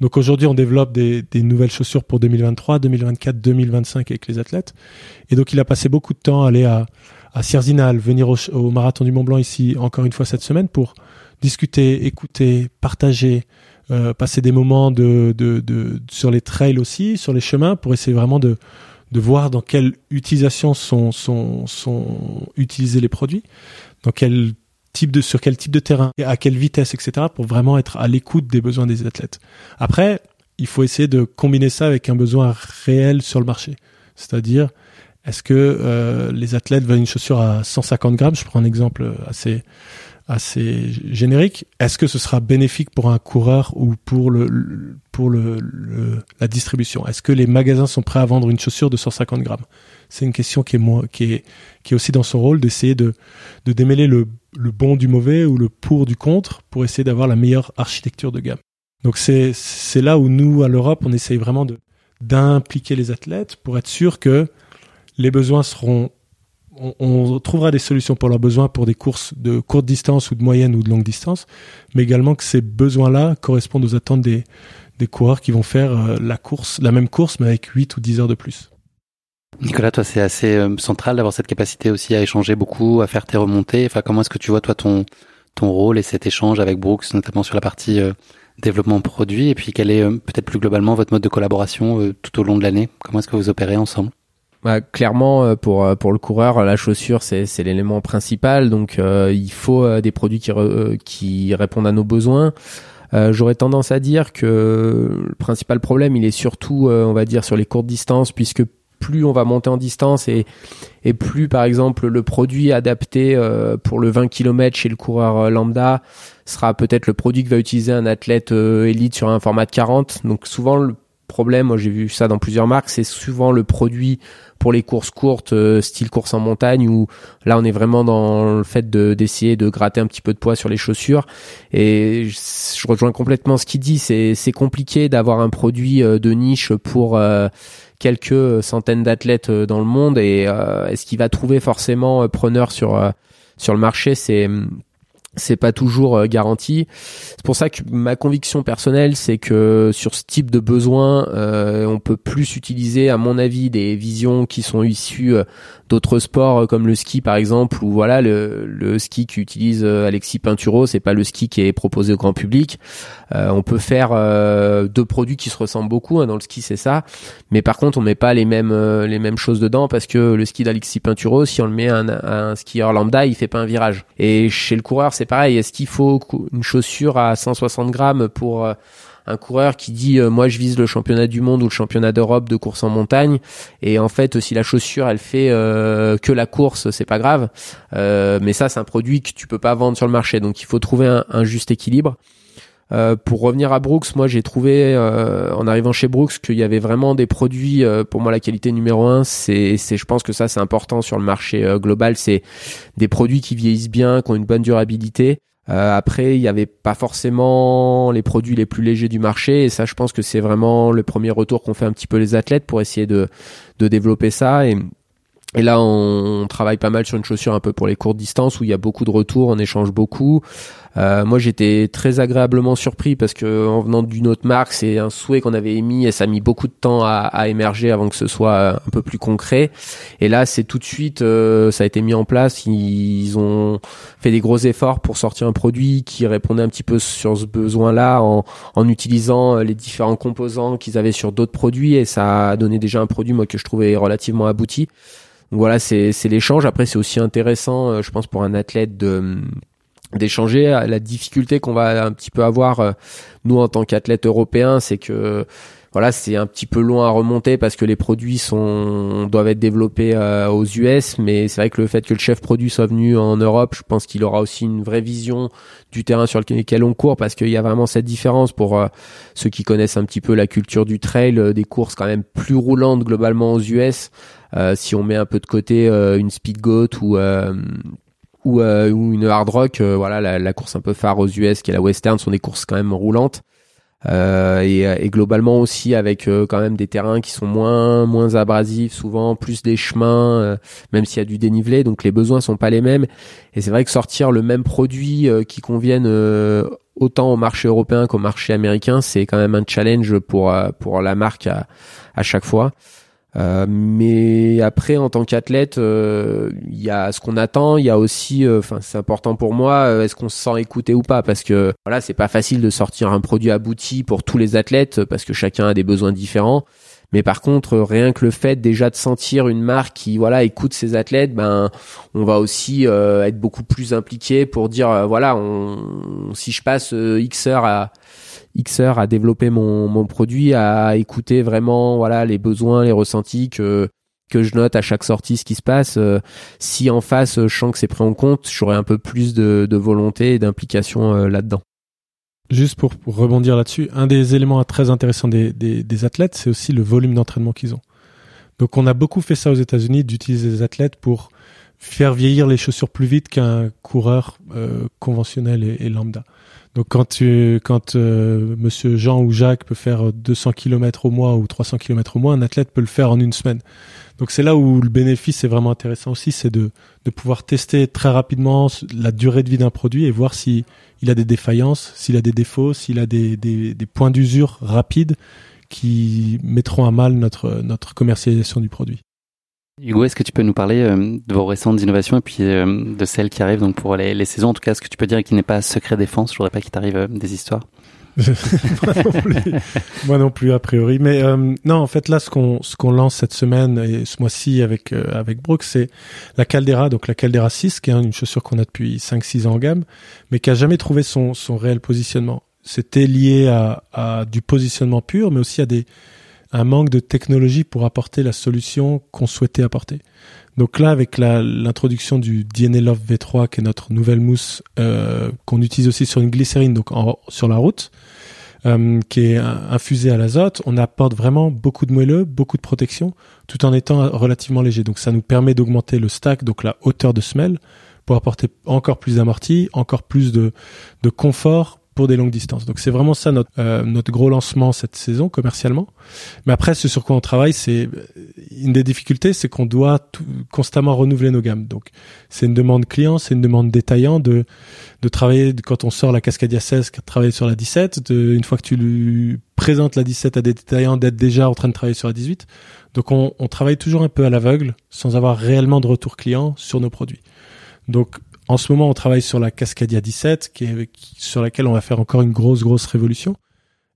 Donc aujourd'hui, on développe des, des, nouvelles chaussures pour 2023, 2024, 2025 avec les athlètes. Et donc il a passé beaucoup de temps à aller à, à Sierzinal, venir au, au, marathon du Mont Blanc ici encore une fois cette semaine pour discuter, écouter, partager, euh, passer des moments de, de, de, sur les trails aussi, sur les chemins pour essayer vraiment de, de voir dans quelle utilisation sont, sont, sont utilisés les produits dans quel type de sur quel type de terrain et à quelle vitesse etc pour vraiment être à l'écoute des besoins des athlètes. Après il faut essayer de combiner ça avec un besoin réel sur le marché. C'est-à-dire est-ce que euh, les athlètes veulent une chaussure à 150 grammes? Je prends un exemple assez assez générique. Est-ce que ce sera bénéfique pour un coureur ou pour le pour le, le la distribution? Est-ce que les magasins sont prêts à vendre une chaussure de 150 grammes? C'est une question qui est, aussi dans son rôle d'essayer de, démêler le, bon du mauvais ou le pour du contre pour essayer d'avoir la meilleure architecture de gamme. Donc c'est, là où nous, à l'Europe, on essaye vraiment d'impliquer les athlètes pour être sûr que les besoins seront on, trouvera des solutions pour leurs besoins pour des courses de courte distance ou de moyenne ou de longue distance, mais également que ces besoins-là correspondent aux attentes des, des coureurs qui vont faire euh, la course, la même course, mais avec 8 ou 10 heures de plus. Nicolas, toi, c'est assez euh, central d'avoir cette capacité aussi à échanger beaucoup, à faire tes remontées. Enfin, comment est-ce que tu vois toi ton ton rôle et cet échange avec Brooks, notamment sur la partie euh, développement produit, et puis quel est euh, peut-être plus globalement votre mode de collaboration tout au long de l'année? Comment est-ce que vous opérez ensemble? Bah, clairement, pour pour le coureur, la chaussure c'est c'est l'élément principal. Donc, il faut des produits qui qui répondent à nos besoins. J'aurais tendance à dire que le principal problème, il est surtout, on va dire, sur les courtes distances, puisque plus on va monter en distance et, et plus par exemple le produit adapté euh, pour le 20 km chez le coureur euh, lambda sera peut-être le produit que va utiliser un athlète euh, élite sur un format de 40. Donc souvent le problème, moi j'ai vu ça dans plusieurs marques, c'est souvent le produit pour les courses courtes, style course en montagne, où là on est vraiment dans le fait de d'essayer de gratter un petit peu de poids sur les chaussures. Et je, rejoins complètement ce qu'il dit, c'est c'est compliqué d'avoir un produit de niche pour quelques centaines d'athlètes euh, dans le monde. Et euh, est-ce qu'il va trouver forcément euh, preneur sur sur le marché? C'est c'est pas toujours euh, garanti. C'est pour ça que ma conviction personnelle, c'est que sur ce type de besoin, euh, on peut plus utiliser, à mon avis, des visions qui sont issues euh, d'autres sports comme le ski par exemple, ou voilà le, le ski qu'utilise Alexis Pinturo, c'est pas le ski qui est proposé au grand public. on peut faire deux produits qui se ressemblent beaucoup hein, dans le ski, c'est ça, mais par contre on met pas les mêmes les mêmes choses dedans parce que le ski d'Alexis Pinturo, si on le met à un, à un skieur lambda, il fait pas un virage. Et chez le coureur, c'est pareil. Est-ce qu'il faut une chaussure à 160 grammes pour euh, un coureur qui dit euh, moi je vise le championnat du monde ou le championnat d'Europe de course en montagne et en fait si la chaussure elle fait euh, que la course c'est pas grave. Mais ça c'est un produit que tu peux pas vendre sur le marché. Donc il faut trouver un, juste équilibre pour revenir à Brooks, moi j'ai trouvé en arrivant chez Brooks qu'il y avait vraiment des produits. pour moi, la qualité numéro un, c'est, je pense que ça c'est important sur le marché global. C'est des produits qui vieillissent bien, qui ont une bonne durabilité. Euh, après, il n'y avait pas forcément les produits les plus légers du marché, et ça, je pense que c'est vraiment le premier retour qu'ont fait un petit peu les athlètes pour essayer de, de développer ça. Et Et là, on travaille pas mal sur une chaussure un peu pour les courtes distances où il y a beaucoup de retours, on échange beaucoup. Euh, moi, j'étais très agréablement surpris parce que en venant d'une autre marque, c'est un souhait qu'on avait émis et ça a mis beaucoup de temps à, à, émerger avant que ce soit un peu plus concret. Et là, c'est tout de suite, euh, ça a été mis en place. Ils ont fait des gros efforts pour sortir un produit qui répondait un petit peu sur ce besoin-là en, en utilisant les différents composants qu'ils avaient sur d'autres produits et ça a donné déjà un produit moi que je trouvais relativement abouti. Donc voilà, c'est l'échange. Après, c'est aussi intéressant, euh, je pense, pour un athlète de d'échanger. La difficulté qu'on va un petit peu avoir, euh, nous, en tant qu'athlète européen, c'est que voilà, c'est un petit peu loin à remonter parce que les produits sont doivent être développés euh, aux US, mais c'est vrai que le fait que le chef produit soit venu en Europe, je pense qu'il aura aussi une vraie vision du terrain sur lequel on court parce qu'il y a vraiment cette différence pour euh, ceux qui connaissent un petit peu la culture du trail, des courses quand même plus roulantes globalement aux US. si on met un peu de côté une speed goat ou ou, euh, ou une hard rock, euh, voilà, la, la, course un peu phare aux US qui est la western sont des courses quand même roulantes. Euh, et, et, globalement aussi avec euh, quand même des terrains qui sont moins moins abrasifs souvent plus des chemins euh, même s'il y a du dénivelé donc les besoins sont pas les mêmes et c'est vrai que sortir le même produit qui convienne autant au marché européen qu'au marché américain c'est quand même un challenge pour pour la marque à, à chaque fois euh, mais après, en tant qu'athlète, euh, il y a ce qu'on attend. Il y a aussi, euh, enfin, c'est important pour moi. Est-ce qu'on se sent écouté ou pas? Parce que voilà, c'est pas facile de sortir un produit abouti pour tous les athlètes parce que chacun a des besoins différents. Mais par contre, rien que le fait déjà de sentir une marque qui voilà écoute ses athlètes, ben on va aussi être beaucoup plus impliqué pour dire voilà, on, si je passe X heures à X heures à développer mon, mon produit, à écouter vraiment voilà les besoins, les ressentis que que je note à chaque sortie ce qui se passe. Euh, si en face je sens que c'est pris en compte, j'aurai un peu plus de, de volonté et d'implication euh, là-dedans. Juste pour, rebondir là-dessus, un des éléments très intéressants des, des, des athlètes, c'est aussi le volume d'entraînement qu'ils ont. Donc on a beaucoup fait ça aux États-Unis, d'utiliser des athlètes pour faire vieillir les chaussures plus vite qu'un coureur euh, conventionnel et, et, lambda. Donc quand tu, quand euh, Monsieur Jean ou Jacques peut faire 200 km au mois ou 300 km au mois, un athlète peut le faire en une semaine. Donc c'est là où le bénéfice est vraiment intéressant aussi, c'est de, de pouvoir tester très rapidement la durée de vie d'un produit et voir si il a des défaillances, s'il a des défauts, s'il a des, des, des points d'usure rapides qui mettront à mal notre, notre commercialisation du produit. Hugo, est-ce que tu peux nous parler euh, de vos récentes innovations et puis euh, de celles qui arrivent donc pour les, saisons? En tout cas, ce que tu peux dire et qui n'est pas secret défense? Je voudrais pas qu'il t'arrive euh, des histoires. Moi non plus. A priori. Mais non, en fait là, ce qu'on ce qu'on lance cette semaine et ce mois-ci avec avec Brooks, c'est la Caldera, donc la Caldera 6, qui est une chaussure qu'on a depuis 5-6 ans en gamme, mais qui a jamais trouvé son réel positionnement. C'était lié à du positionnement pur, mais aussi à des un manque de technologie pour apporter la solution qu'on souhaitait apporter. Donc là, avec l'introduction du DNA Love V3, qui est notre nouvelle mousse euh, qu'on utilise aussi sur une glycérine, donc sur la route, euh, qui est infusée à l'azote, on apporte vraiment beaucoup de moelleux, beaucoup de protection, tout en étant relativement léger. Donc ça nous permet d'augmenter le stack, donc la hauteur de semelle, pour apporter encore plus d'amorti, encore plus de, de confort pour des longues distances. Donc c'est vraiment ça notre euh, notre gros lancement cette saison commercialement. Mais après ce sur quoi on travaille, c'est une des difficultés, c'est qu'on doit tout, constamment renouveler nos gammes. Donc c'est une demande client, c'est une demande détaillant de de travailler quand on sort la Cascadia 16, de travailler sur la 17, de, une fois que tu lui présentes la 17 à des détaillants, d'être déjà en train de travailler sur la 18. Donc on, on travaille toujours un peu à l'aveugle, sans avoir réellement de retour client sur nos produits. Donc en ce moment, on travaille sur la Cascadia 17, qui est, sur laquelle on va faire encore une grosse, grosse révolution.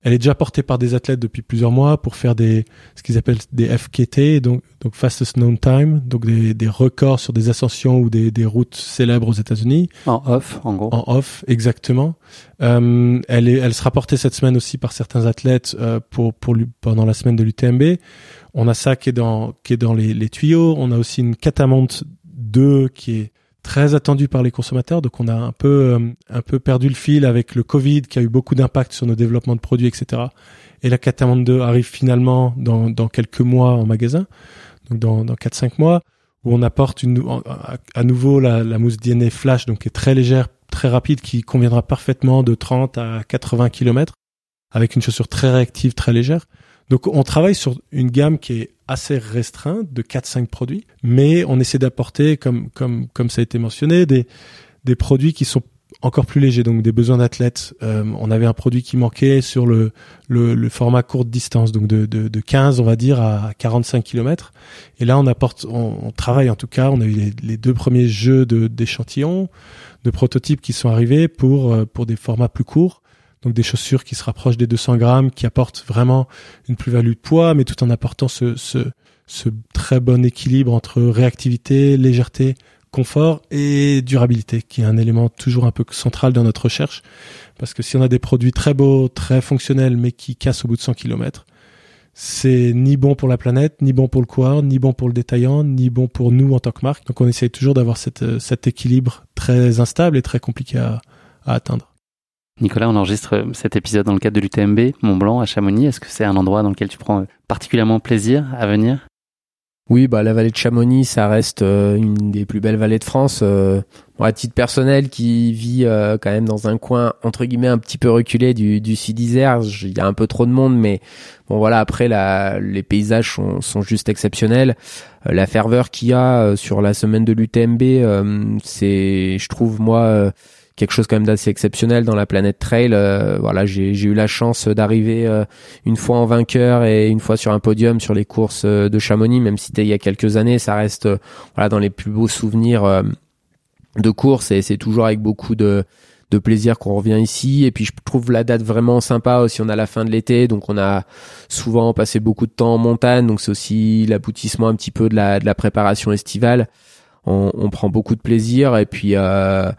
Elle est déjà portée par des athlètes depuis plusieurs mois pour faire des, ce qu'ils appellent des FKT, donc, donc fastest known time, donc des, des records sur des ascensions ou des, des routes célèbres aux États-Unis. En off, en gros. En off, exactement. Euh, elle est, elle sera portée cette semaine aussi par certains athlètes euh, pour, pour pendant la semaine de l'UTMB. On a ça qui est dans, qui est dans les, les tuyaux. On a aussi une Catamount 2 qui est très attendu par les consommateurs. Donc on a un peu euh, un peu perdu le fil avec le Covid qui a eu beaucoup d'impact sur nos développements de produits, etc. Et la Catamount 2 arrive finalement dans, dans quelques mois en magasin, donc dans, dans 4-5 mois, où on apporte une, à, nouveau la, la, mousse DNA Flash, donc qui est très légère, très rapide, qui conviendra parfaitement de 30 à 80 km, avec une chaussure très réactive, très légère. Donc on travaille sur une gamme qui est assez restreinte de 4-5 produits, mais on essaie d'apporter, comme, comme, comme ça a été mentionné, des, des produits qui sont encore plus légers, donc des besoins d'athlètes. Euh, on avait un produit qui manquait sur le, le, format courte distance, donc de, de, de 15, on va dire, à 45 km. Et là, on apporte, on, travaille en tout cas, on a eu les, deux premiers jeux d'échantillons, de, prototypes qui sont arrivés pour, euh, pour des formats plus courts. Donc des chaussures qui se rapprochent des 200 grammes, qui apportent vraiment une plus-value de poids, mais tout en apportant ce, très bon équilibre entre réactivité, légèreté, confort et durabilité, qui est un élément toujours un peu central dans notre recherche. Parce que si on a des produits très beaux, très fonctionnels, mais qui cassent au bout de 100 km, c'est ni bon pour la planète, ni bon pour le coureur, ni bon pour le détaillant, ni bon pour nous en tant que marque. Donc on essaye toujours d'avoir cette, cet équilibre très instable et très compliqué à atteindre. Nicolas, on enregistre cet épisode dans le cadre de l'UTMB Mont Blanc à Chamonix. Est-ce que c'est un endroit dans lequel tu prends particulièrement plaisir à venir? Oui, bah la vallée de Chamonix, ça reste euh, une des plus belles vallées de France. Euh, à titre personnel, qui vit euh, quand même dans un coin entre guillemets un petit peu reculé du, du sud Isère, il y a un peu trop de monde, mais bon voilà. Après, la, les paysages sont, sont juste exceptionnels. la ferveur qu'il y a sur la semaine de l'UTMB, c'est, je trouve moi quelque chose quand même d'assez exceptionnel dans la planète trail. Euh, voilà, j'ai eu la chance d'arriver euh, une fois en vainqueur et une fois sur un podium sur les courses euh, de Chamonix, même si c'était il y a quelques années, ça reste voilà dans les plus beaux souvenirs de course et c'est toujours avec beaucoup de de plaisir qu'on revient ici. Et puis je trouve la date vraiment sympa aussi. On a la fin de l'été donc on a souvent passé beaucoup de temps en montagne. Donc c'est aussi l'aboutissement un petit peu de la de la préparation estivale. On, on prend beaucoup de plaisir. Et puis euh,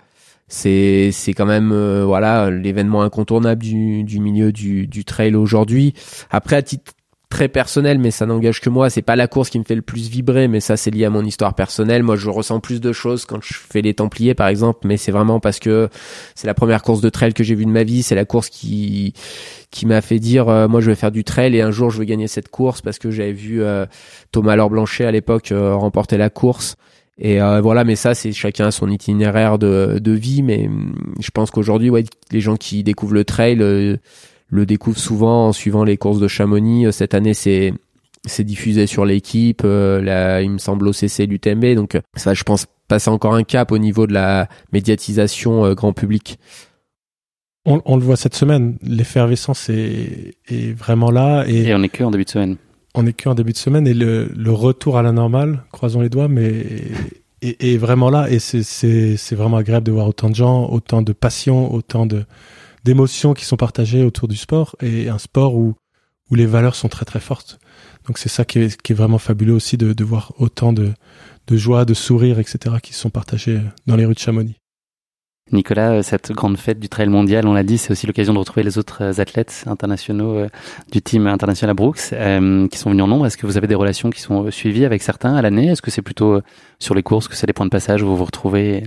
c'est c'est quand même euh, voilà l'événement incontournable du, du milieu du, du trail aujourd'hui. Après à titre très personnel, mais ça n'engage que moi. C'est pas la course qui me fait le plus vibrer, mais ça c'est lié à mon histoire personnelle. Moi, je ressens plus de choses quand je fais les Templiers, par exemple, mais c'est vraiment parce que c'est la première course de trail que j'ai vue de ma vie. C'est la course qui qui m'a fait dire, euh, moi, je vais faire du trail et un jour je vais gagner cette course parce que j'avais vu euh, Thomas Laure Blanchet à l'époque remporter la course. Et euh, voilà, mais ça, c'est chacun son itinéraire de, de vie. Mais hum, je pense qu'aujourd'hui, ouais, les gens qui découvrent le trail euh, le découvrent souvent en suivant les courses de Chamonix. Euh, cette année, c'est c'est diffusé sur l'équipe. là, il me semble OCC l'UTMB. Donc ça, je pense, passer encore un cap au niveau de la médiatisation grand public. On, on, le voit cette semaine, l'effervescence est, est vraiment là. Et, et on est que en début de semaine on est qu'en début de semaine et le, le, retour à la normale, croisons les doigts, mais est, vraiment là et c'est vraiment agréable de voir autant de gens, autant de passion, autant d'émotions qui sont partagées autour du sport et un sport où où les valeurs sont très très fortes. Donc c'est ça qui est, qui est vraiment fabuleux aussi de, de voir autant de, de joie, de sourires, etc. qui sont partagés dans les rues de Chamonix. Nicolas, euh, cette grande fête du trail mondial, on l'a dit, c'est aussi l'occasion de retrouver les autres euh, athlètes internationaux euh, du team international à Brooks qui sont venus en nombre. Est-ce que vous avez des relations qui sont suivies avec certains à l'année? Est-ce que c'est plutôt sur les courses que c'est les points de passage où vous vous retrouvez et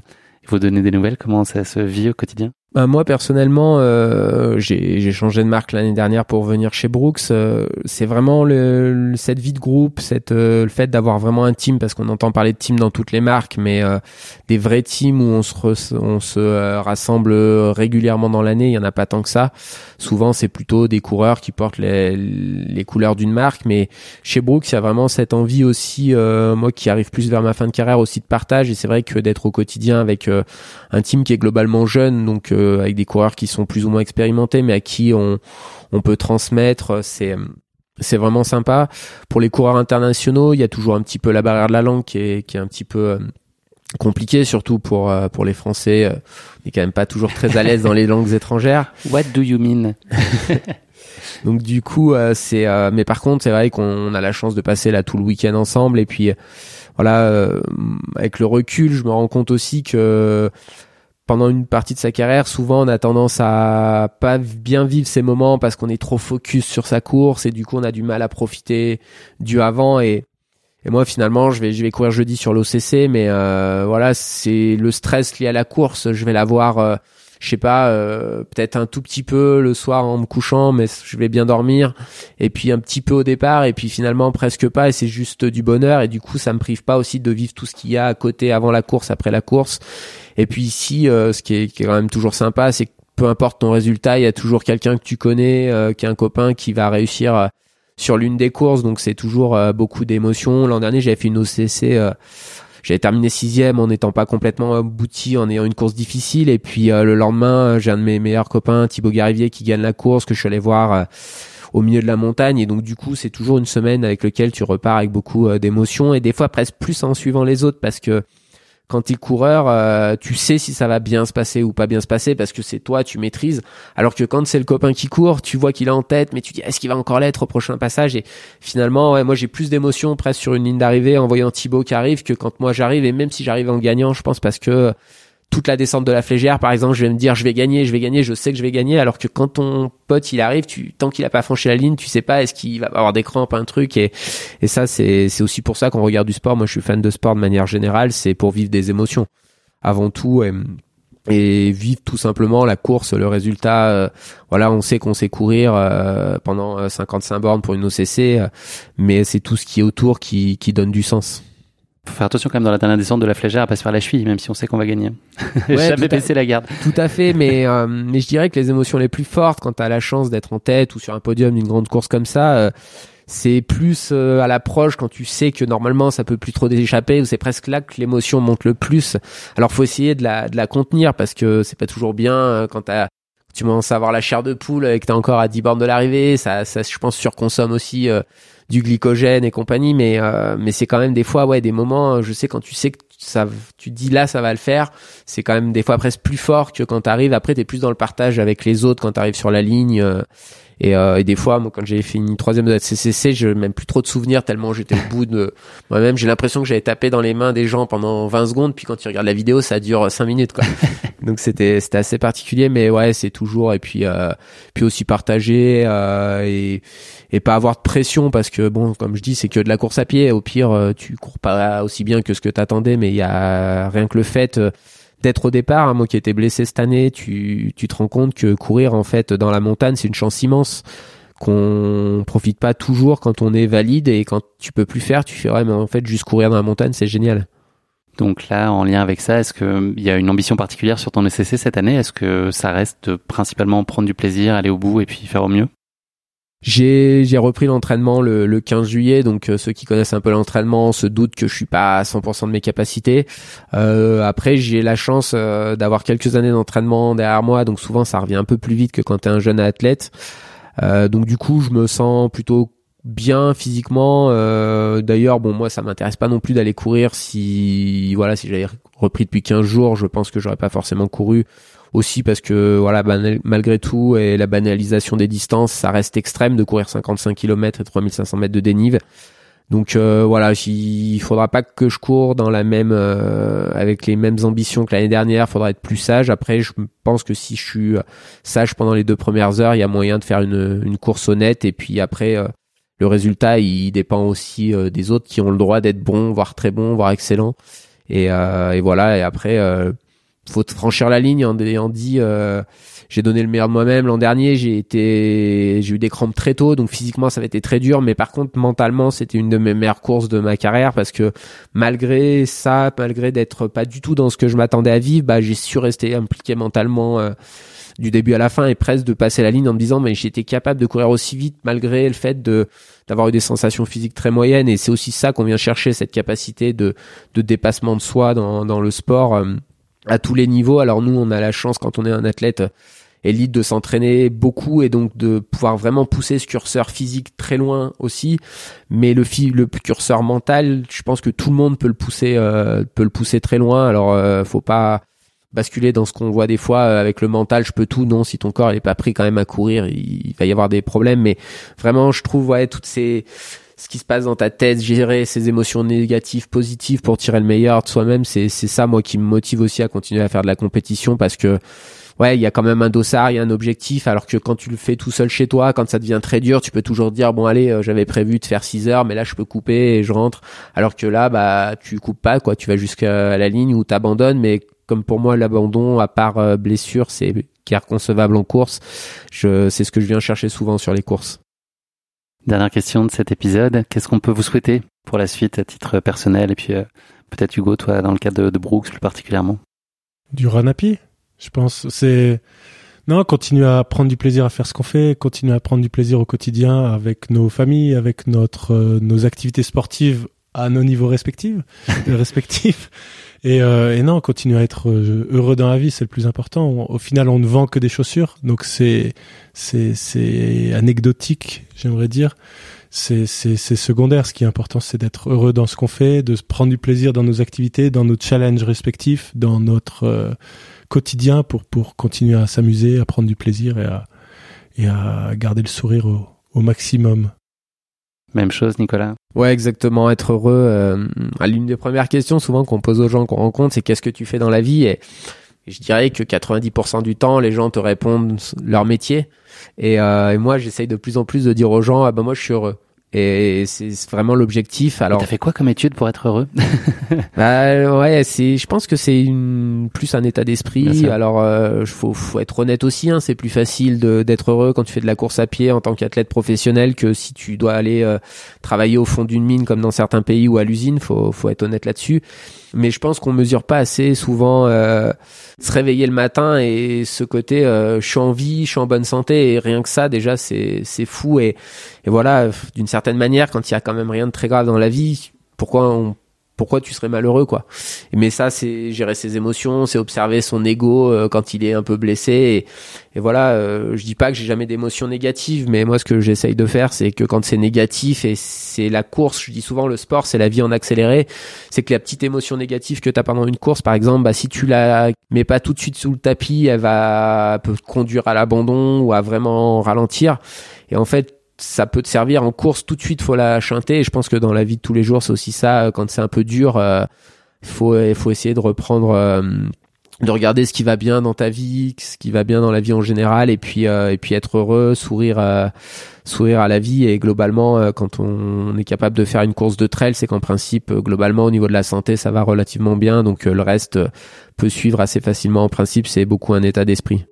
vous donnez des nouvelles? Comment ça se vit au quotidien? Bah, moi personnellement, euh, j'ai changé de marque l'année dernière pour venir chez Brooks. Euh, c'est vraiment le, cette vie de groupe, cette, euh, le fait d'avoir vraiment un team, parce qu'on entend parler de team dans toutes les marques, mais euh, des vrais teams où on se, on se rassemble régulièrement dans l'année, il y en a pas tant que ça. Souvent, c'est plutôt des coureurs qui portent les, les couleurs d'une marque, mais chez Brooks, il y a vraiment cette envie aussi, moi qui arrive plus vers ma fin de carrière aussi de partage, et c'est vrai que d'être au quotidien avec un team qui est globalement jeune, donc avec des coureurs qui sont plus ou moins expérimentés, mais à qui on, on peut transmettre. C'est c'est vraiment sympa. Pour les coureurs internationaux, il y a toujours un petit peu la barrière de la langue qui est, qui est un petit peu euh, compliqué, surtout pour euh, pour les Français. Euh, on est quand même pas toujours très à l'aise dans les langues étrangères. What do you mean? Donc du coup, c'est. mais par contre, c'est vrai qu'on a la chance de passer là tout le week-end ensemble. Et puis voilà, avec le recul, je me rends compte aussi que pendant une partie de sa carrière, souvent on a tendance à pas bien vivre ces moments parce qu'on est trop focus sur sa course et du coup on a du mal à profiter du avant et et moi finalement je vais je vais courir jeudi sur l'OCC mais euh, voilà c'est le stress lié à la course. Je vais l'avoir euh, je sais pas, euh, peut-être un tout petit peu le soir en me couchant, mais je vais bien dormir. Et puis un petit peu au départ, et puis finalement presque pas. Et c'est juste du bonheur. Et du coup, ça me prive pas aussi de vivre tout ce qu'il y a à côté avant la course, après la course. Et puis ici, euh, ce qui est, quand même toujours sympa, c'est que peu importe ton résultat, il y a toujours quelqu'un que tu connais, euh, qui est un copain qui va réussir sur l'une des courses, donc c'est toujours beaucoup d'émotions. L'an dernier, j'avais fait une OCC j'avais terminé sixième en n'étant pas complètement abouti, en ayant une course difficile. Et puis euh, le lendemain, j'ai un de mes meilleurs copains, Thibaut Garivier, qui gagne la course, que je suis allé voir euh, au milieu de la montagne. Et donc du coup, c'est toujours une semaine avec laquelle tu repars avec beaucoup euh, d'émotions et des fois presque plus en suivant les autres parce que quand tu es coureur, euh, tu sais si ça va bien se passer ou pas bien se passer parce que c'est toi, tu maîtrises. Alors que quand c'est le copain qui court, tu vois qu'il est en tête, mais tu dis est-ce qu'il va encore l'être au prochain passage? Et finalement, moi j'ai plus d'émotion presque sur une ligne d'arrivée en voyant Thibaut qui arrive que quand moi j'arrive. Et même si j'arrive en gagnant, je pense parce que toute la descente de la flégère, par exemple, je vais me dire je vais gagner, je vais gagner, je sais que je vais gagner, alors que quand ton pote il arrive, tu tant qu'il a pas franchi la ligne, tu sais pas est-ce qu'il va avoir des crampes, un truc, et et ça c'est aussi pour ça qu'on regarde du sport. Moi, je suis fan de sport de manière générale, c'est pour vivre des émotions avant tout. Et, et vivre tout simplement la course, le résultat. Euh, voilà, on sait qu'on sait courir euh, pendant 55 euh, bornes pour une OCC, mais c'est tout ce qui est autour qui donne du sens faut faire attention quand même dans la dernière descente de la flégère à pas se faire la cheville, même si on sait qu'on va gagner. Ouais, Jamais baisser la garde. Tout à fait, mais euh, mais je dirais que les émotions les plus fortes, quand tu as la chance d'être en tête ou sur un podium d'une grande course comme ça, euh, c'est plus euh, à l'approche quand tu sais que normalement ça peut plus trop d'échapper ou c'est presque là que l'émotion monte le plus. Alors faut essayer de la de la contenir parce que c'est pas toujours bien quand t'as tu commences à avoir la chair de poule et que t'es encore à 10 bornes de l'arrivée, ça, ça je pense surconsomme aussi du glycogène et compagnie, mais euh, mais c'est quand même des fois ouais des moments. Je sais quand tu sais que ça, tu dis là ça va le faire, c'est quand même des fois presque plus fort que quand t'arrives. Après t'es plus dans le partage avec les autres quand t'arrives sur la ligne. Euh, et, euh, et, des fois, moi, quand j'ai fini troisième de la CCC, je même plus trop de souvenirs tellement j'étais au bout de moi-même. J'ai l'impression que j'avais tapé dans les mains des gens pendant 20 secondes, puis quand tu regardes la vidéo, ça dure 5 minutes, quoi. Donc c'était c'était assez particulier, mais ouais, c'est toujours et puis euh, puis aussi partager euh, et et pas avoir de pression parce que bon, comme je dis, c'est que de la course à pied. Au pire, euh, tu cours pas aussi bien que ce que t'attendais, mais il y a rien que le fait euh, d'être au départ, hein, moi qui étais blessé cette année, tu, te rends compte que courir en fait dans la montagne, c'est une chance immense qu'on profite pas toujours quand on est valide et quand tu peux plus faire, tu fais ouais mais en fait juste courir dans la montagne, c'est génial. Donc là, en lien avec ça, est-ce qu'il y a une ambition particulière sur ton ECC cette année? Est-ce que ça reste principalement prendre du plaisir, aller au bout et puis faire au mieux? J'ai repris l'entraînement le, le 15 juillet, donc euh, ceux qui connaissent un peu l'entraînement se doutent que je suis pas à 100% de mes capacités. Euh, après, j'ai la chance euh, d'avoir quelques années d'entraînement derrière moi, donc souvent ça revient un peu plus vite que quand tu es un jeune athlète. Donc du coup, je me sens plutôt bien physiquement. D'ailleurs, bon moi ça m'intéresse pas non plus d'aller courir si voilà si j'avais repris depuis 15 jours, je pense que j'aurais pas forcément couru aussi parce que voilà malgré tout et la banalisation des distances ça reste extrême de courir 55 km et 3500 mètres de dénive. Donc euh, voilà il faudra pas que je cours dans la même euh, avec les mêmes ambitions que l'année dernière. Faudra être plus sage. Après je pense que si je suis sage pendant les deux premières heures il y a moyen de faire une, une course honnête. Et puis après euh, le résultat il dépend aussi des autres qui ont le droit d'être bons voire très bons voire excellents. Et, et voilà. Et après faut franchir la ligne en ayant dit euh, j'ai donné le meilleur de moi-même l'an dernier j'ai été j'ai eu des crampes très tôt donc physiquement ça avait été très dur mais par contre mentalement c'était une de mes meilleures courses de ma carrière parce que malgré ça malgré d'être pas du tout dans ce que je m'attendais à vivre bah j'ai su rester impliqué mentalement euh, du début à la fin et presque de passer la ligne en me disant mais j'étais capable de courir aussi vite malgré le fait de d'avoir eu des sensations physiques très moyennes. Et c'est aussi ça qu'on vient chercher cette capacité de de dépassement de soi dans dans le sport euh, à tous les niveaux. Alors nous, on a la chance quand on est un athlète élite de s'entraîner beaucoup et donc de pouvoir vraiment pousser ce curseur physique très loin aussi. Mais le, curseur mental, je pense que tout le monde peut le pousser, euh, peut le pousser très loin. Alors euh, faut pas basculer dans ce qu'on voit des fois euh, avec le mental. Je peux tout. Non, si ton corps n'est pas pris quand même à courir, il, il va y avoir des problèmes. Mais vraiment, je trouve ouais toutes ces ce qui se passe dans ta tête, gérer ses émotions négatives, positives pour tirer le meilleur de soi-même, c'est ça moi qui me motive aussi à continuer à faire de la compétition parce que ouais, il y a quand même un dossard, il y a un objectif alors que quand tu le fais tout seul chez toi, quand ça devient très dur, tu peux toujours dire bon allez, euh, j'avais prévu de faire 6 heures mais là je peux couper et je rentre alors que là bah tu coupes pas quoi, tu vas jusqu'à la ligne où t'abandonnes mais comme pour moi l'abandon à part euh, blessure, c'est qui est en course. Je c'est ce que je viens chercher souvent sur les courses. Dernière question de cet épisode. Qu'est-ce qu'on peut vous souhaiter pour la suite à titre personnel et puis euh, peut-être Hugo, toi, dans le cadre de, Brooks plus particulièrement? Du pied, je pense. C'est Non, continuer à prendre du plaisir à faire ce qu'on fait, continuer à prendre du plaisir au quotidien avec nos familles, avec notre euh, nos activités sportives à nos niveaux respectifs, respectifs. Et, euh, et non, continuer à être euh, heureux dans la vie, c'est le plus important. au final, on ne vend que des chaussures, donc c'est c'est c'est anecdotique, j'aimerais dire. C'est c'est c'est secondaire. Ce qui est important, c'est d'être heureux dans ce qu'on fait, de prendre du plaisir dans nos activités, dans nos challenges respectifs, dans notre quotidien pour pour continuer à s'amuser, à prendre du plaisir et à et à garder le sourire au, au maximum. Même chose, Nicolas. Ouais, exactement. Être heureux. Euh, L'une des premières questions souvent qu'on pose aux gens qu'on rencontre, c'est qu'est-ce que tu fais dans la vie et, je dirais que 90% du temps, les gens te répondent leur métier. Et, euh, et moi, j'essaye de plus en plus de dire aux gens, ah ben moi, je suis heureux. Et c'est vraiment l'objectif. Alors, t'as fait quoi comme étude pour être heureux Bah ouais, c'est. Je pense que c'est une plus un état d'esprit. Alors, euh, faut, faut être honnête aussi. Hein, c'est plus facile d'être heureux quand tu fais de la course à pied en tant qu'athlète professionnel que si tu dois aller euh, travailler au fond d'une mine comme dans certains pays ou à l'usine. Faut, faut être honnête là-dessus mais je pense qu'on mesure pas assez souvent euh, se réveiller le matin et ce côté euh, je suis en vie, je suis en bonne santé et rien que ça déjà c'est c'est fou. Et et voilà d'une certaine manière quand il y a quand même rien de très grave dans la vie pourquoi on pourquoi tu serais malheureux quoi. Mais ça c'est gérer ses émotions c'est observer son ego euh, quand il est un peu blessé. Et, voilà euh, je dis pas que j'ai jamais d'émotions négatives mais moi ce que j'essaye de faire c'est que quand c'est négatif et c'est la course je dis souvent le sport c'est la vie en accéléré c'est que la petite émotion négative que tu as pendant une course par exemple bah si tu la mets pas tout de suite sous le tapis elle va peut conduire à l'abandon ou à vraiment ralentir. Et en fait ça peut te servir en course tout de suite faut la chanter. Et je pense que dans la vie de tous les jours c'est aussi ça quand c'est un peu dur euh, faut il faut essayer de reprendre euh, de regarder ce qui va bien dans ta vie ce qui va bien dans la vie en général et puis euh, et puis être heureux sourire sourire à la vie. Et globalement quand on est capable de faire une course de trail c'est qu'en principe globalement au niveau de la santé ça va relativement bien. Donc le reste peut suivre assez facilement. En principe c'est beaucoup un état d'esprit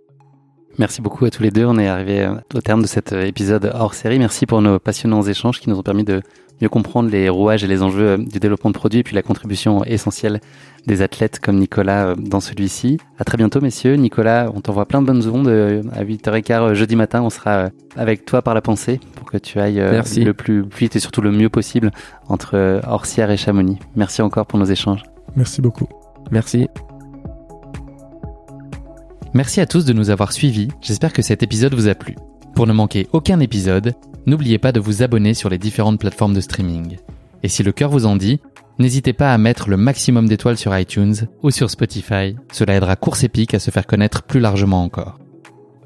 Merci beaucoup à tous les deux. On est arrivé euh, au terme de cet euh, épisode hors série. Merci pour nos passionnants échanges qui nous ont permis de mieux comprendre les rouages et les enjeux euh, du développement de produits et puis la contribution essentielle des athlètes comme Nicolas dans celui-ci. À très bientôt, messieurs. Nicolas, on t'envoie plein de bonnes ondes. À 8h15 jeudi matin, on sera avec toi par la pensée pour que tu ailles le plus vite et surtout le mieux possible entre Orsière et Chamonix. Merci encore pour nos échanges. Merci beaucoup. Merci. Merci à tous de nous avoir suivis, j'espère que cet épisode vous a plu. Pour ne manquer aucun épisode, n'oubliez pas de vous abonner sur les différentes plateformes de streaming. Et si le cœur vous en dit, n'hésitez pas à mettre le maximum d'étoiles sur iTunes ou sur Spotify, cela aidera Course Épique à se faire connaître plus largement encore.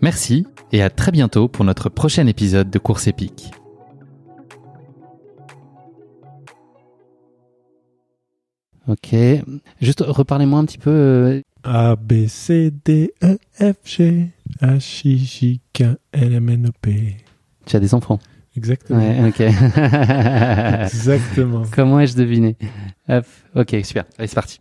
Merci et à très bientôt pour notre prochain épisode de Course Épique. Ok, juste reparlez-moi un petit peu euh, a, B, C, D, E, F, G, H, I, J, K, L, M, N, O, P. Tu as des enfants Exactement. Ouais, ok. Exactement. Comment ai-je deviné? Hop, ok, super. Allez, c'est parti.